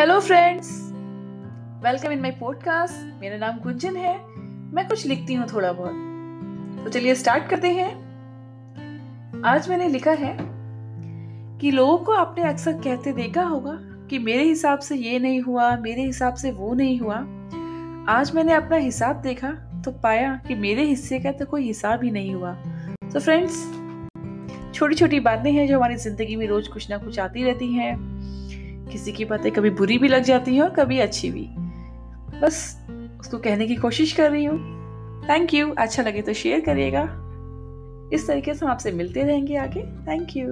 Hello friends welcome in my podcast मेरा नाम गुंजन है। मैं कुछ लिखती हूँ थोड़ा बहुत। तो चलिए स्टार्ट करते हैं। आज मैंने लिखा है कि लोगों को आपने अक्सर कहते देखा होगा कि मेरे हिसाब से ये नहीं हुआ, मेरे हिसाब से वो नहीं हुआ। आज मैंने अपना हिसाब देखा तो पाया कि मेरे हिस्से का तो कोई हिसाब ही नहीं हुआ। तो फ्रेंड्स छोटी छोटी बातें हैं जो हमारी ज़िंदगी में रोज कुछ ना कुछ आती रहती हैं। किसी की बातें कभी बुरी भी लग जाती हैं और कभी अच्छी भी। बस उसको कहने की कोशिश कर रही हूँ। थैंक यू अच्छा लगे तो शेयर करिएगा। इस तरीके से हम आपसे मिलते रहेंगे आगे। Thank you